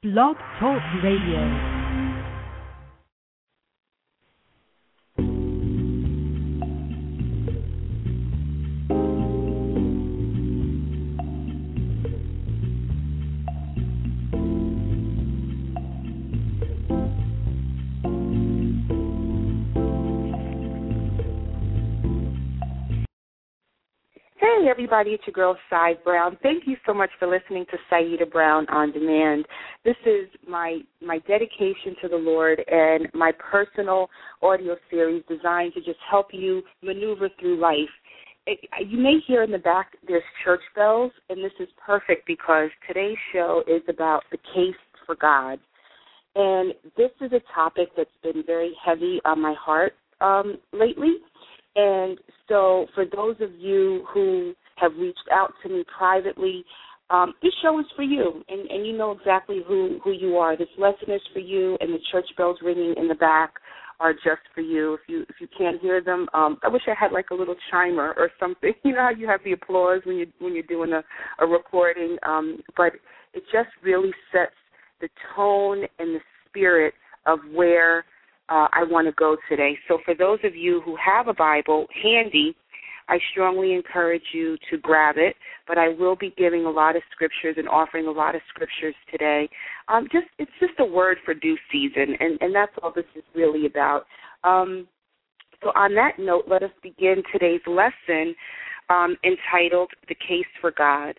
Blog Talk Radio. Hey everybody, it's your girl Cy Brown. Thank you so much for listening to Saida Brown on Demand. This is my my dedication to the Lord and my personal audio series designed to just help you maneuver through life. It, you may hear in the back there's church bells, and this is perfect because today's show is about the case for God. And this is a topic that's been very heavy on my heart um, lately and so, for those of you who have reached out to me privately, um, this show is for you, and, and you know exactly who who you are. This lesson is for you, and the church bells ringing in the back are just for you. If you if you can't hear them, um, I wish I had like a little chimer or something. You know how you have the applause when you when you're doing a a recording, um, but it just really sets the tone and the spirit of where uh, I want to go today. So, for those of you who have a Bible handy, I strongly encourage you to grab it. But I will be giving a lot of scriptures and offering a lot of scriptures today. Um, just it's just a word for due season, and and that's all this is really about. Um, so, on that note, let us begin today's lesson um, entitled "The Case for God."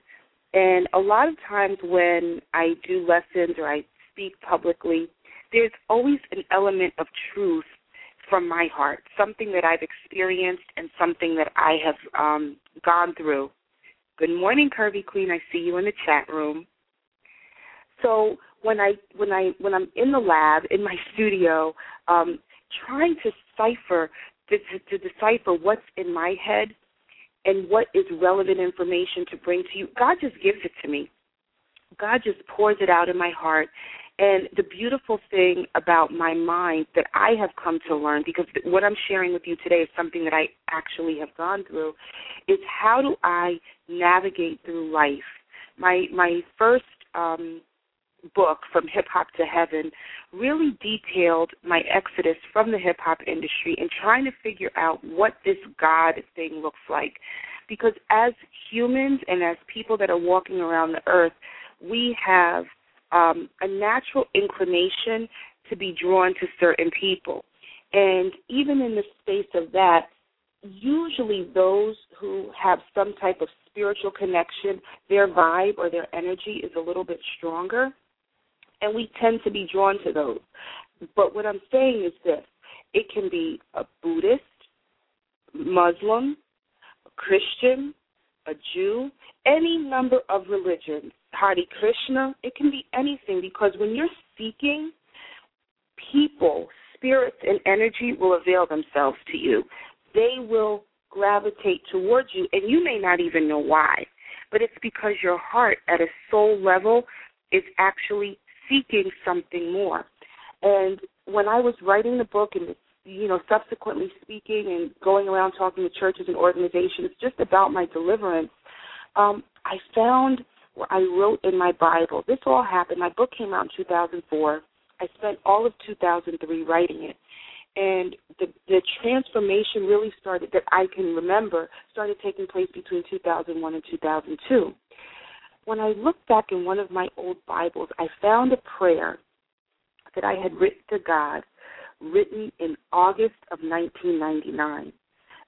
And a lot of times when I do lessons or I speak publicly, there's always an element of truth from my heart, something that I've experienced and something that I have um, gone through. Good morning, Curvy Queen. I see you in the chat room. So when I when I when I'm in the lab in my studio, um, trying to cipher to, to, to decipher what's in my head and what is relevant information to bring to you, God just gives it to me. God just pours it out in my heart, and the beautiful thing about my mind that I have come to learn, because what I'm sharing with you today is something that I actually have gone through, is how do I navigate through life? My my first um, book, From Hip Hop to Heaven, really detailed my exodus from the hip hop industry and trying to figure out what this God thing looks like. Because as humans and as people that are walking around the earth, we have um, a natural inclination to be drawn to certain people. And even in the space of that, usually those who have some type of spiritual connection, their vibe or their energy is a little bit stronger, and we tend to be drawn to those. But what I'm saying is this it can be a Buddhist, Muslim, Christian, a Jew, any number of religions, Hare Krishna, it can be anything because when you're seeking, people, spirits, and energy will avail themselves to you. They will gravitate towards you, and you may not even know why. But it's because your heart, at a soul level, is actually seeking something more. And when I was writing the book and you know, subsequently speaking and going around talking to churches and organizations just about my deliverance, um, I found where I wrote in my Bible. This all happened. My book came out in 2004. I spent all of 2003 writing it. And the the transformation really started that I can remember started taking place between 2001 and 2002. When I looked back in one of my old Bibles, I found a prayer that I had written to God written in August of 1999.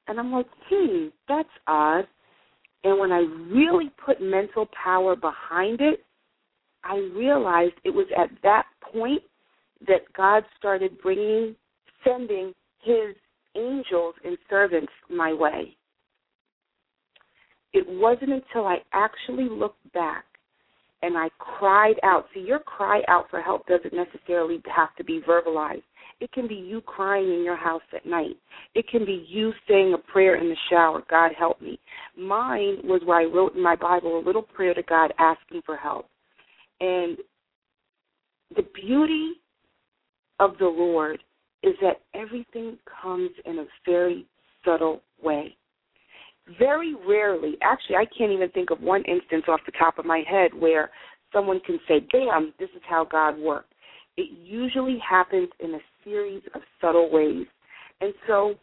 And I'm like, hmm, that's odd. And when I really put mental power behind it, I realized it was at that point that God started bringing, sending his angels and servants my way. It wasn't until I actually looked back and I cried out. See, your cry out for help doesn't necessarily have to be verbalized. It can be you crying in your house at night. It can be you saying a prayer in the shower, God help me. Mine was where I wrote in my Bible a little prayer to God asking for help. And the beauty of the Lord is that everything comes in a very subtle way. Very rarely, actually, I can't even think of one instance off the top of my head where someone can say, bam, this is how God worked. It usually happens in a series of subtle ways. And so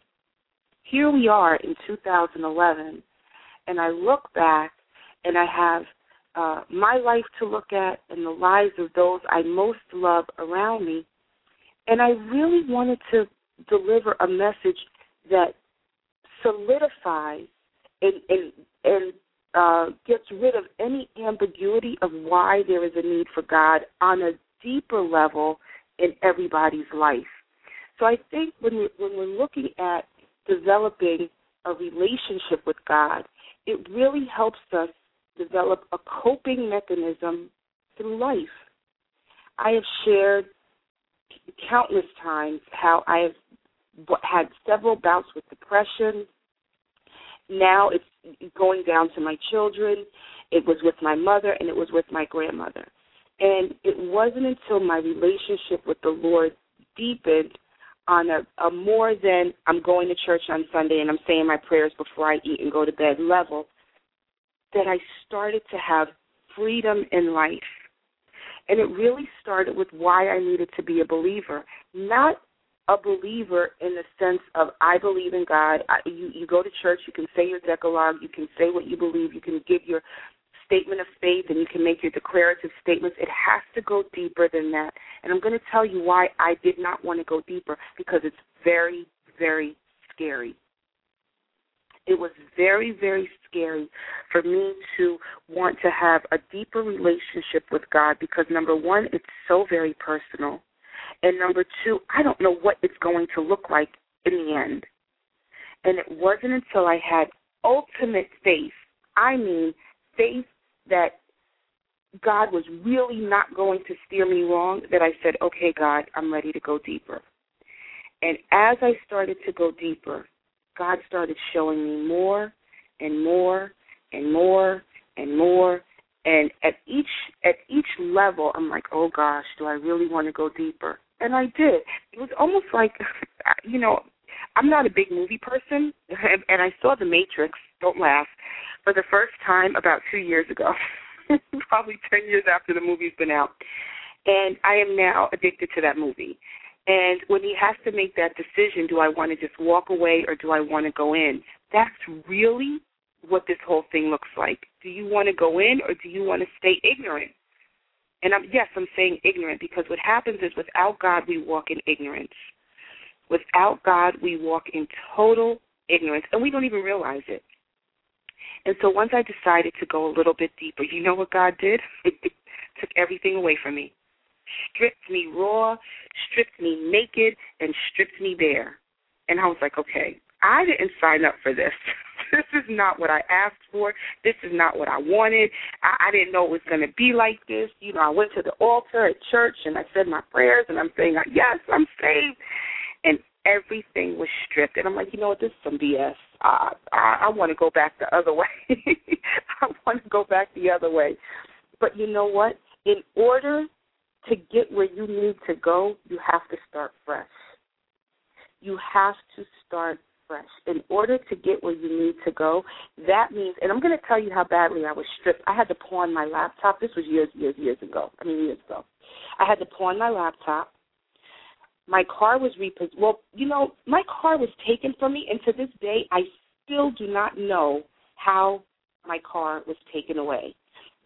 here we are in 2011, and I look back and I have uh, my life to look at and the lives of those I most love around me. And I really wanted to deliver a message that solidifies and, and, and uh, gets rid of any ambiguity of why there is a need for God on a deeper level in everybody's life. So I think when we, when we're looking at developing a relationship with God, it really helps us develop a coping mechanism through life. I have shared countless times how I have had several bouts with depression. Now it's going down to my children. It was with my mother and it was with my grandmother. And it wasn't until my relationship with the Lord deepened on a, a more than I'm going to church on Sunday and I'm saying my prayers before I eat and go to bed level that I started to have freedom in life. And it really started with why I needed to be a believer, not a believer in the sense of I believe in God. I, you you go to church, you can say your decalogue, you can say what you believe, you can give your statement of faith, and you can make your declarative statements. It has to go deeper than that. And I'm going to tell you why I did not want to go deeper because it's very very scary it was very, very scary for me to want to have a deeper relationship with God because number one, it's so very personal. And number two, I don't know what it's going to look like in the end. And it wasn't until I had ultimate faith, I mean faith that God was really not going to steer me wrong, that I said, okay, God, I'm ready to go deeper. And as I started to go deeper, God started showing me more and more and more and more. And at each at each level, I'm like, oh gosh, do I really want to go deeper? And I did. It was almost like, you know, I'm not a big movie person, and I saw The Matrix. Don't laugh. For the first time about two years ago, probably ten years after the movie's been out, and I am now addicted to that movie. And when he has to make that decision, do I want to just walk away or do I want to go in? That's really what this whole thing looks like. Do you want to go in or do you want to stay ignorant? And I'm, yes, I'm saying ignorant because what happens is without God, we walk in ignorance. Without God, we walk in total ignorance, and we don't even realize it. And so once I decided to go a little bit deeper, you know what God did? Took everything away from me stripped me raw, stripped me naked, and stripped me bare. And I was like, okay, I didn't sign up for this. this is not what I asked for. This is not what I wanted. I, I didn't know it was going to be like this. You know, I went to the altar at church and I said my prayers and I'm saying, yes, I'm saved. And everything was stripped. And I'm like, you know what, this is some BS. I, I, I want to go back the other way. I want to go back the other way. But you know what? In order to get where you need to go, you have to start fresh. You have to start fresh. In order to get where you need to go, that means, and I'm going to tell you how badly I was stripped. I had to pawn my laptop. This was years, years, years ago. I mean, years ago. I had to pawn my laptop. My car was repossessed. Well, you know, my car was taken from me, and to this day, I still do not know how my car was taken away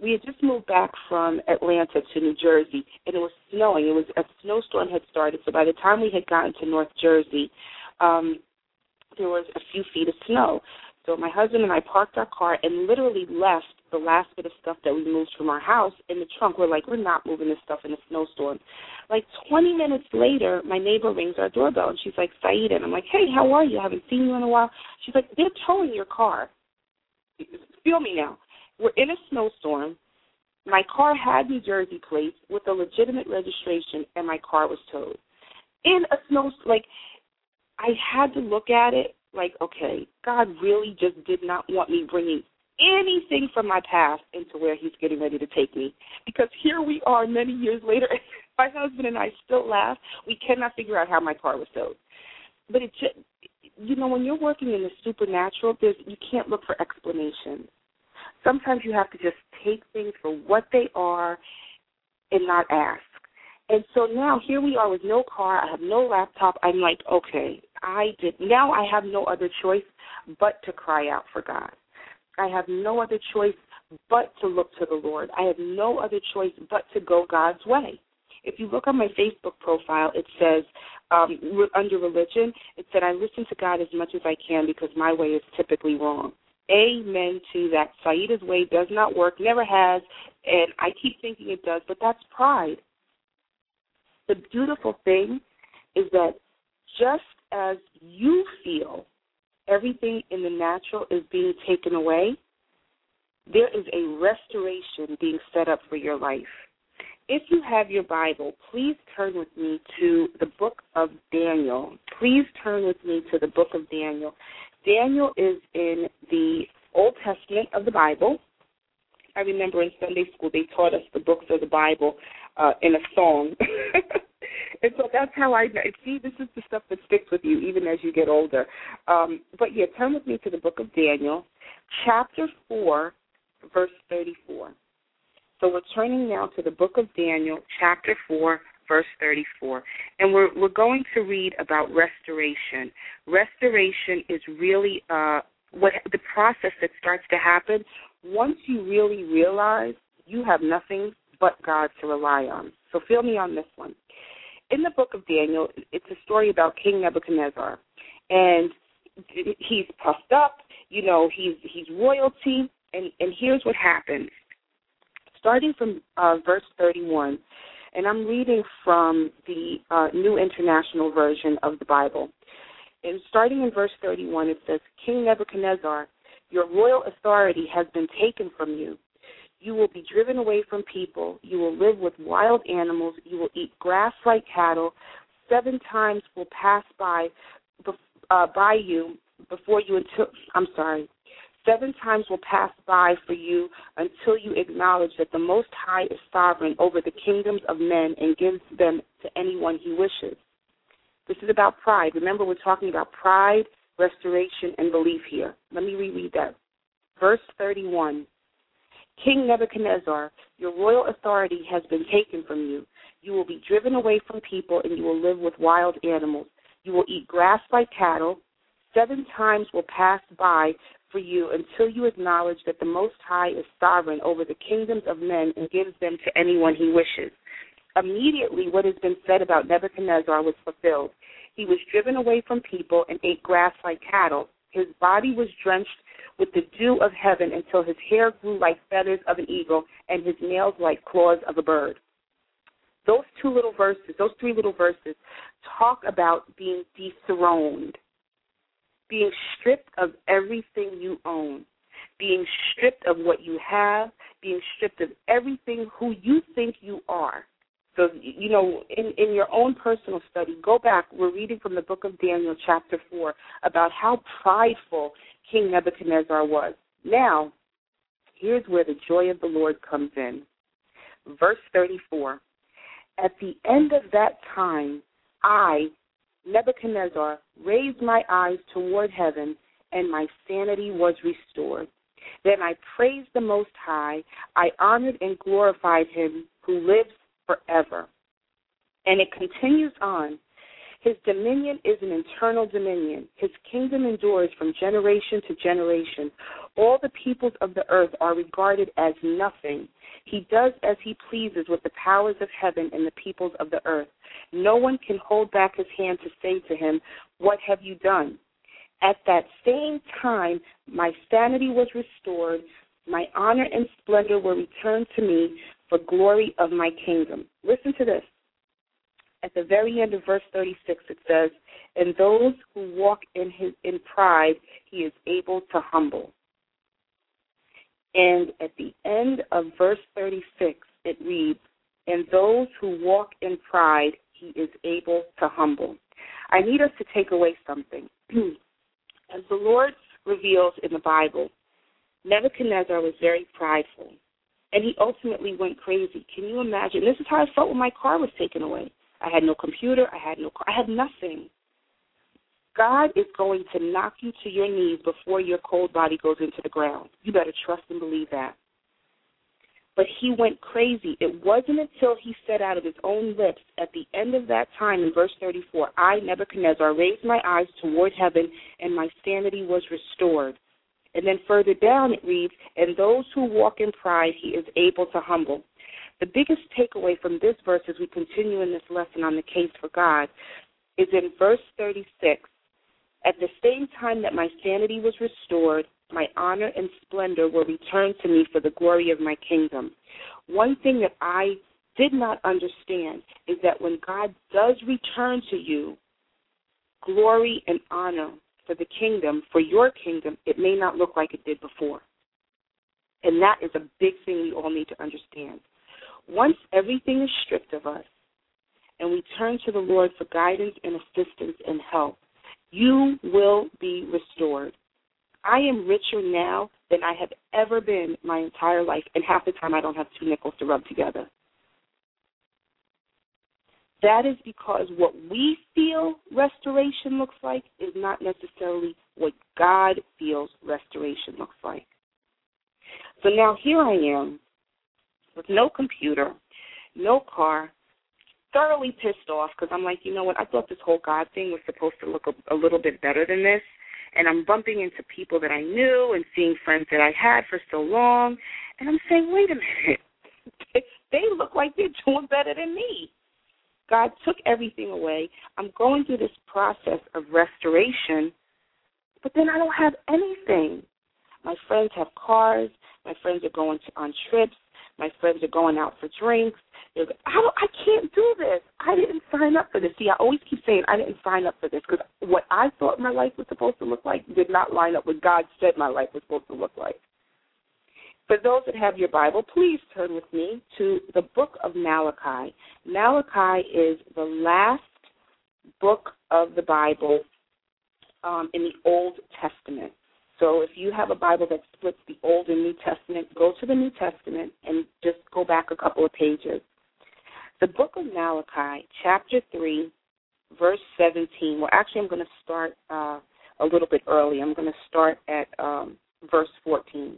we had just moved back from Atlanta to New Jersey, and it was snowing. It was a snowstorm had started, so by the time we had gotten to North Jersey, um, there was a few feet of snow. So my husband and I parked our car and literally left the last bit of stuff that we moved from our house in the trunk. We're like, we're not moving this stuff in a snowstorm. Like 20 minutes later, my neighbor rings our doorbell and she's like, Saida. And I'm like, hey, how are you? I haven't seen you in a while. She's like, they're towing your car. Feel me now. We're in a snowstorm. My car had New Jersey plates with a legitimate registration, and my car was towed. In a snow, like I had to look at it like, okay, God really just did not want me bringing anything from my past into where He's getting ready to take me. Because here we are, many years later, my husband and I still laugh. We cannot figure out how my car was towed. But it just, you know, when you're working in the supernatural, there's you can't look for explanations. Sometimes you have to just take things for what they are and not ask. And so now here we are with no car. I have no laptop. I'm like, okay, I did. Now I have no other choice but to cry out for God. I have no other choice but to look to the Lord. I have no other choice but to go God's way. If you look on my Facebook profile, it says um, under religion, it said I listen to God as much as I can because my way is typically wrong. Amen to that. Saida's way does not work, never has, and I keep thinking it does, but that's pride. The beautiful thing is that just as you feel everything in the natural is being taken away, there is a restoration being set up for your life. If you have your Bible, please turn with me to the book of Daniel. Please turn with me to the book of Daniel. Daniel is in the Old Testament of the Bible. I remember in Sunday school they taught us the books of the Bible uh, in a song. and so that's how I see. This is the stuff that sticks with you even as you get older. Um, but yeah, turn with me to the book of Daniel, chapter four, verse thirty-four. So we're turning now to the book of Daniel, chapter 4, verse 34. And we're, we're going to read about restoration. Restoration is really uh, what the process that starts to happen once you really realize you have nothing but God to rely on. So feel me on this one. In the book of Daniel, it's a story about King Nebuchadnezzar. And he's puffed up, you know, he's he's royalty, and, and here's what happens starting from uh, verse 31, and I'm reading from the uh, New International Version of the Bible. And starting in verse 31, it says, King Nebuchadnezzar, your royal authority has been taken from you. You will be driven away from people. You will live with wild animals. You will eat grass like cattle. Seven times will pass by uh, by you before you until I'm sorry. Seven times will pass by for you until you acknowledge that the Most High is sovereign over the kingdoms of men and gives them to anyone he wishes. This is about pride. Remember, we're talking about pride, restoration, and belief here. Let me reread that. Verse 31 King Nebuchadnezzar, your royal authority has been taken from you. You will be driven away from people, and you will live with wild animals. You will eat grass like cattle. Seven times will pass by for you until you acknowledge that the Most High is sovereign over the kingdoms of men and gives them to anyone he wishes. Immediately, what has been said about Nebuchadnezzar was fulfilled. He was driven away from people and ate grass like cattle. His body was drenched with the dew of heaven until his hair grew like feathers of an eagle and his nails like claws of a bird. Those two little verses, those three little verses, talk about being dethroned being stripped of everything you own, being stripped of what you have, being stripped of everything who you think you are. So, you know, in, in your own personal study, go back. We're reading from the book of Daniel, chapter 4, about how prideful King Nebuchadnezzar was. Now, here's where the joy of the Lord comes in. Verse 34 At the end of that time, I, Nebuchadnezzar raised my eyes toward heaven, and my sanity was restored. Then I praised the Most High. I honored and glorified him who lives forever. And it continues on. His dominion is an eternal dominion. His kingdom endures from generation to generation. All the peoples of the earth are regarded as nothing. He does as he pleases with the powers of heaven and the peoples of the earth. No one can hold back his hand to say to him, What have you done? At that same time, my sanity was restored, my honor and splendor were returned to me for glory of my kingdom. Listen to this. At the very end of verse 36, it says, And those who walk in his in pride, he is able to humble. And at the end of verse 36, it reads, And those who walk in pride, he is able to humble. I need us to take away something. As the Lord reveals in the Bible, Nebuchadnezzar was very prideful, and he ultimately went crazy. Can you imagine? This is how I felt when my car was taken away. I had no computer, I had no I had nothing. God is going to knock you to your knees before your cold body goes into the ground. You better trust and believe that. But he went crazy. It wasn't until he said out of his own lips at the end of that time in verse 34 I, Nebuchadnezzar, raised my eyes toward heaven, and my sanity was restored. And then further down it reads, And those who walk in pride he is able to humble. The biggest takeaway from this verse as we continue in this lesson on the case for God is in verse 36. At the same time that my sanity was restored, my honor and splendor were returned to me for the glory of my kingdom. One thing that I did not understand is that when God does return to you glory and honor for the kingdom, for your kingdom, it may not look like it did before. And that is a big thing we all need to understand. Once everything is stripped of us and we turn to the Lord for guidance and assistance and help, you will be restored. I am richer now than I have ever been my entire life, and half the time I don't have two nickels to rub together. That is because what we feel restoration looks like is not necessarily what God feels restoration looks like. So now here I am with no computer, no car, thoroughly pissed off because I'm like, you know what? I thought this whole God thing was supposed to look a, a little bit better than this and I'm bumping into people that I knew and seeing friends that I had for so long, and I'm saying, wait a minute, they look like they're doing better than me. God took everything away. I'm going through this process of restoration, but then I don't have anything. My friends have cars. My friends are going to, on trips. My friends are going out for drinks. I, don't, I can't do this. I didn't sign up for this. See, I always keep saying I didn't sign up for this because what I thought my life was supposed to look like did not line up with God said my life was supposed to look like. For those that have your Bible, please turn with me to the book of Malachi. Malachi is the last book of the Bible um, in the Old Testament. So if you have a Bible that splits the Old and New Testament, go to the New Testament and just go back a couple of pages. The book of Malachi, chapter 3, verse 17. Well, actually, I'm going to start uh, a little bit early. I'm going to start at um, verse 14.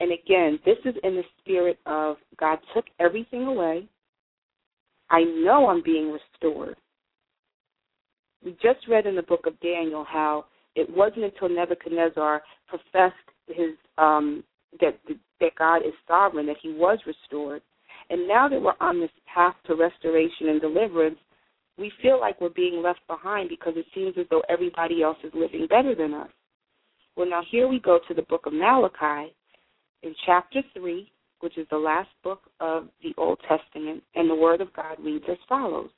And again, this is in the spirit of God took everything away. I know I'm being restored. We just read in the book of Daniel how it wasn't until Nebuchadnezzar professed his um, that that God is sovereign that he was restored. And now that we're on this path to restoration and deliverance, we feel like we're being left behind because it seems as though everybody else is living better than us. Well, now here we go to the book of Malachi in chapter 3, which is the last book of the Old Testament, and the Word of God reads as follows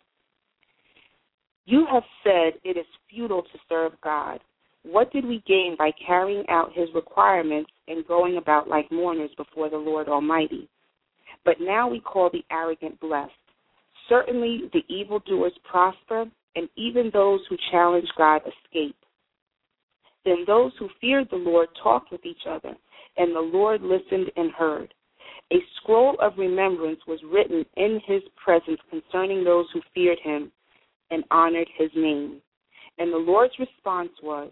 You have said it is futile to serve God. What did we gain by carrying out his requirements and going about like mourners before the Lord Almighty? But now we call the arrogant blessed. Certainly the evildoers prosper, and even those who challenge God escape. Then those who feared the Lord talked with each other, and the Lord listened and heard. A scroll of remembrance was written in his presence concerning those who feared him and honored his name. And the Lord's response was,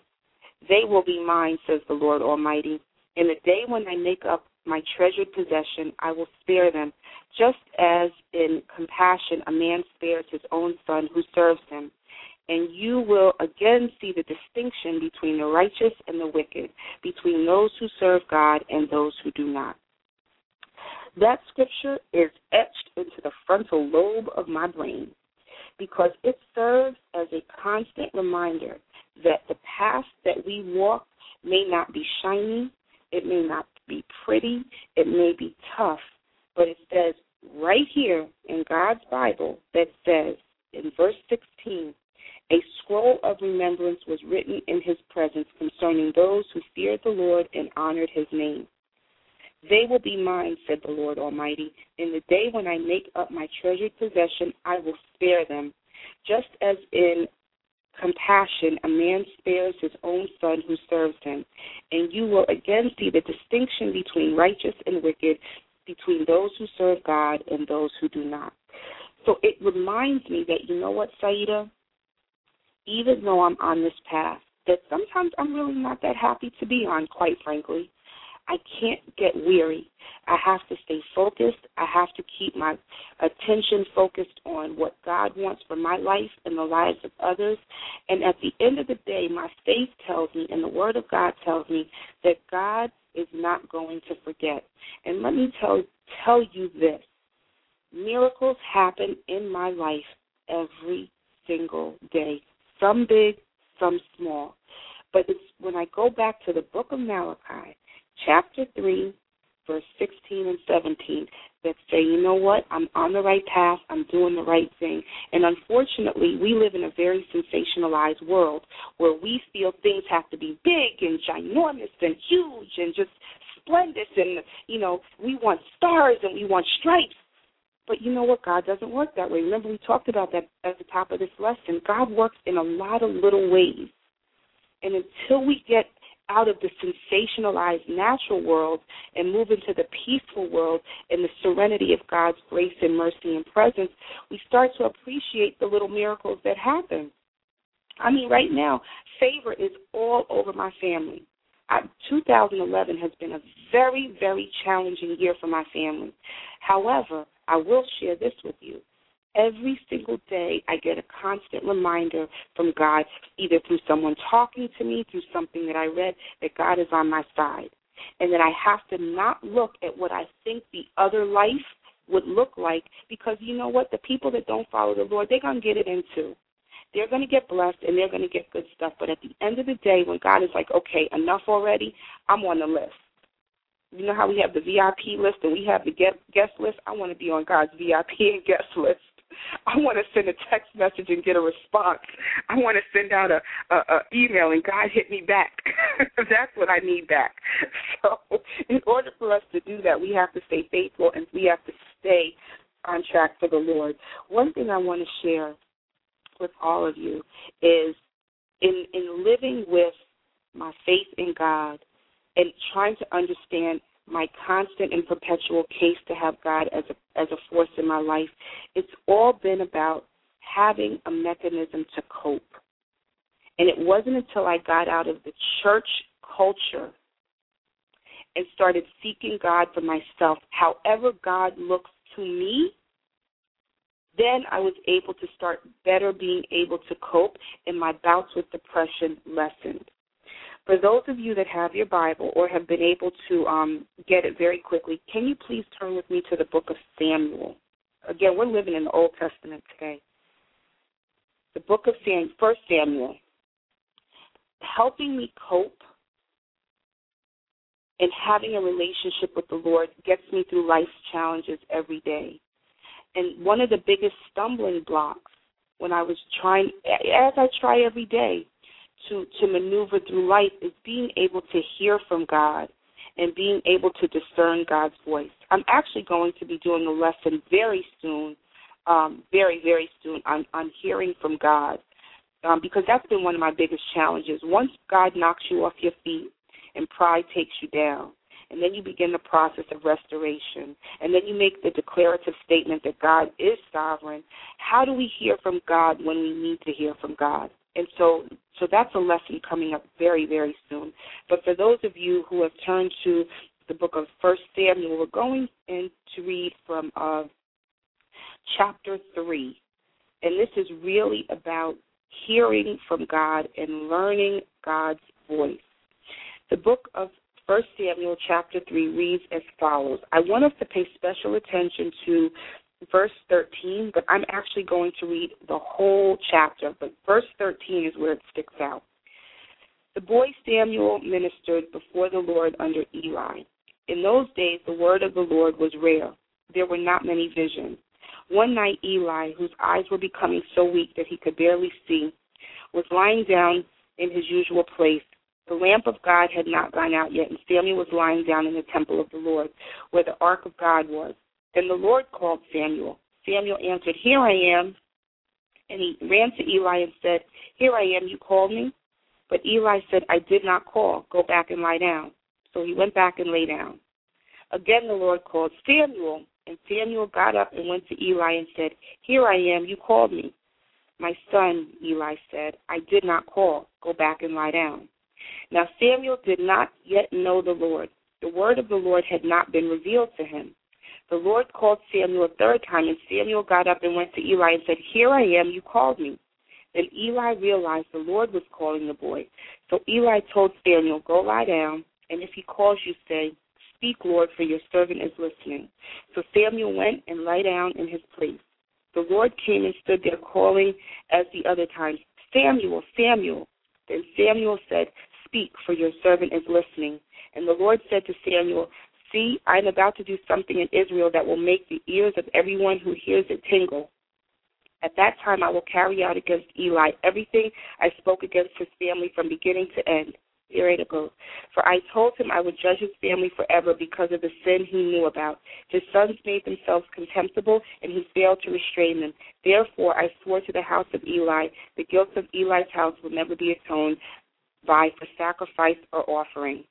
they will be mine, says the Lord Almighty. In the day when I make up my treasured possession, I will spare them, just as in compassion a man spares his own son who serves him. And you will again see the distinction between the righteous and the wicked, between those who serve God and those who do not. That scripture is etched into the frontal lobe of my brain because it serves as a constant reminder that the path that we walk may not be shiny, it may not be pretty, it may be tough, but it says right here in God's Bible that says in verse 16, a scroll of remembrance was written in his presence concerning those who feared the Lord and honored his name. They will be mine, said the Lord Almighty. In the day when I make up my treasured possession, I will spare them. Just as in compassion, a man spares his own son who serves him. And you will again see the distinction between righteous and wicked, between those who serve God and those who do not. So it reminds me that, you know what, Saida? even though I'm on this path that sometimes I'm really not that happy to be on, quite frankly. I can't get weary. I have to stay focused. I have to keep my attention focused on what God wants for my life and the lives of others. And at the end of the day, my faith tells me and the Word of God tells me that God is not going to forget. And let me tell tell you this. Miracles happen in my life every single day. Some big, some small. But it's when I go back to the book of Malachi, chapter 3, verse 16 and 17, that say, you know what, I'm on the right path, I'm doing the right thing. And unfortunately, we live in a very sensationalized world where we feel things have to be big and ginormous and huge and just splendid and, you know, we want stars and we want stripes. But you know what? God doesn't work that way. Remember, we talked about that at the top of this lesson. God works in a lot of little ways. And until we get out of the sensationalized natural world and move into the peaceful world and the serenity of God's grace and mercy and presence, we start to appreciate the little miracles that happen. I mean, right now, favor is all over my family. I, 2011 has been a very, very challenging year for my family. However, I will share this with you. Every single day, I get a constant reminder from God, either through someone talking to me, through something that I read, that God is on my side. And that I have to not look at what I think the other life would look like because you know what? The people that don't follow the Lord, they're going to get it into. They're going to get blessed and they're going to get good stuff. But at the end of the day, when God is like, okay, enough already, I'm on the list. You know how we have the VIP list and we have the guest list? I want to be on God's VIP and guest list. I want to send a text message and get a response. I want to send out a, a, a email and God hit me back. That's what I need back. So, in order for us to do that, we have to stay faithful and we have to stay on track for the Lord. One thing I want to share with all of you is in in living with my faith in God and trying to understand my constant and perpetual case to have God as a as a force in my life, it's all been about having a mechanism to cope. And it wasn't until I got out of the church culture and started seeking God for myself, however God looks to me, then I was able to start better being able to cope and my bouts with depression lessened. For those of you that have your Bible or have been able to um, get it very quickly, can you please turn with me to the book of Samuel? Again, we're living in the Old Testament today. The book of Sam, First Samuel, helping me cope and having a relationship with the Lord gets me through life's challenges every day. And one of the biggest stumbling blocks when I was trying, as I try every day, to to maneuver through life is being able to hear from God and being able to discern God's voice. I'm actually going to be doing a lesson very soon, um, very very soon on on hearing from God, um, because that's been one of my biggest challenges. Once God knocks you off your feet and pride takes you down, and then you begin the process of restoration, and then you make the declarative statement that God is sovereign. How do we hear from God when we need to hear from God? And so, so that's a lesson coming up very, very soon. But for those of you who have turned to the book of First Samuel, we're going in to read from uh, chapter three, and this is really about hearing from God and learning God's voice. The book of First Samuel chapter 3 reads as follows. I want us to pay special attention to verse 13, but I'm actually going to read the whole chapter, but verse 13 is where it sticks out. The boy Samuel ministered before the Lord under Eli. In those days, the word of the Lord was rare. There were not many visions. One night, Eli, whose eyes were becoming so weak that he could barely see, was lying down in his usual place. The lamp of God had not gone out yet, and Samuel was lying down in the temple of the Lord, where the ark of God was. Then the Lord called Samuel. Samuel answered, Here I am. And he ran to Eli and said, Here I am, you called me? But Eli said, I did not call. Go back and lie down. So he went back and lay down. Again the Lord called Samuel, and Samuel got up and went to Eli and said, Here I am, you called me. My son, Eli said, I did not call. Go back and lie down. Now Samuel did not yet know the Lord. The word of the Lord had not been revealed to him. The Lord called Samuel a third time, and Samuel got up and went to Eli and said, Here I am, you called me. Then Eli realized the Lord was calling the boy. So Eli told Samuel, Go lie down, and if he calls you, say, Speak, Lord, for your servant is listening. So Samuel went and lay down in his place. The Lord came and stood there calling as the other times, Samuel, Samuel. Then Samuel said, Speak, for your servant is listening. And the Lord said to Samuel, See, I am about to do something in Israel that will make the ears of everyone who hears it tingle. At that time I will carry out against Eli everything I spoke against his family from beginning to end. Goes. For I told him I would judge his family forever because of the sin he knew about. His sons made themselves contemptible, and he failed to restrain them. Therefore I swore to the house of Eli, the guilt of Eli's house will never be atoned by for sacrifice or offering.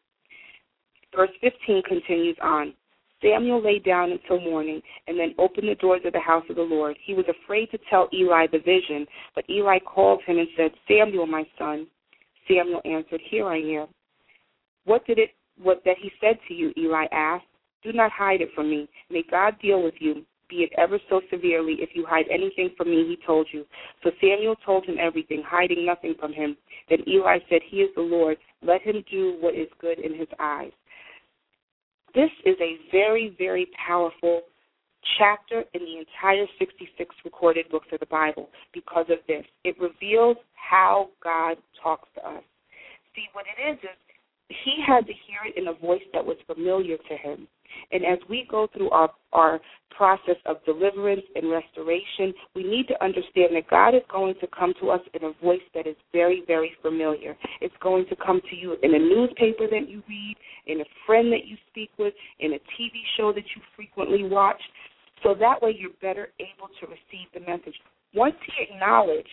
Verse 15 continues on. Samuel lay down until morning and then opened the doors of the house of the Lord. He was afraid to tell Eli the vision, but Eli called him and said, Samuel, my son. Samuel answered, Here I am. What did it what that he said to you? Eli asked. Do not hide it from me. May God deal with you, be it ever so severely, if you hide anything from me, he told you. So Samuel told him everything, hiding nothing from him. Then Eli said, He is the Lord. Let him do what is good in his eyes. This is a very, very powerful chapter in the entire 66 recorded books of the Bible because of this. It reveals how God talks to us. See, what it is is he had to hear it in a voice that was familiar to him. And as we go through our, our process of deliverance and restoration, we need to understand that God is going to come to us in a voice that is very, very familiar. It's going to come to you in a newspaper that you read, in a friend that you speak with, in a TV show that you frequently watch. So that way you're better able to receive the message. Once he acknowledged,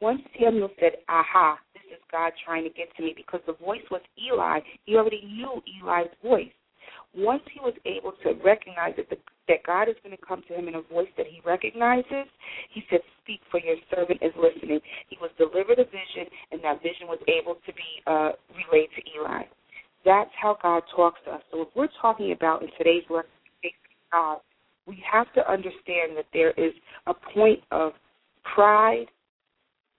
once Samuel said, aha, this is God trying to get to me, because the voice was Eli, he already knew Eli's voice. Once he was able to recognize that, the, that God is going to come to him in a voice that he recognizes, he said, Speak, for your servant is listening. He was delivered a vision, and that vision was able to be uh, relayed to Eli. That's how God talks to us. So if we're talking about in today's lesson, God, we have to understand that there is a point of pride,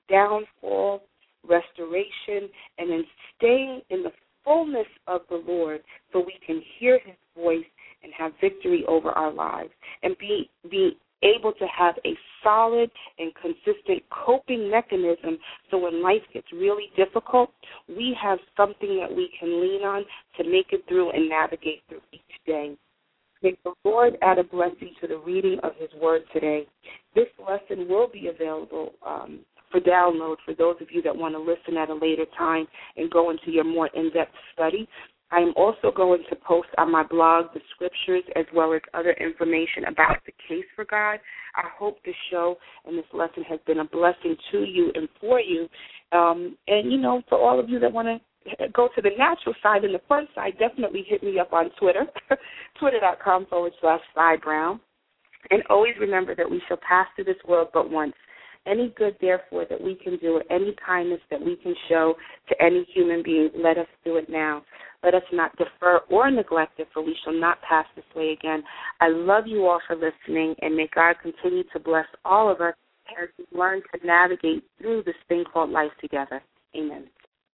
downfall, restoration, and then staying in the fullness of the Lord so we can hear his voice and have victory over our lives and be be able to have a solid and consistent coping mechanism so when life gets really difficult, we have something that we can lean on to make it through and navigate through each day. May the Lord add a blessing to the reading of His Word today. This lesson will be available um, for download for those of you that want to listen at a later time and go into your more in depth study. I am also going to post on my blog the scriptures as well as other information about the case for God. I hope this show and this lesson has been a blessing to you and for you. Um, and, you know, for all of you that want to go to the natural side and the fun side, definitely hit me up on Twitter, twitter.com forward slash Cy Brown. And always remember that we shall pass through this world but once any good, therefore, that we can do, any kindness that we can show to any human being, let us do it now. Let us not defer or neglect it, for we shall not pass this way again. I love you all for listening, and may God continue to bless all of us as we learn to navigate through this thing called life together. Amen.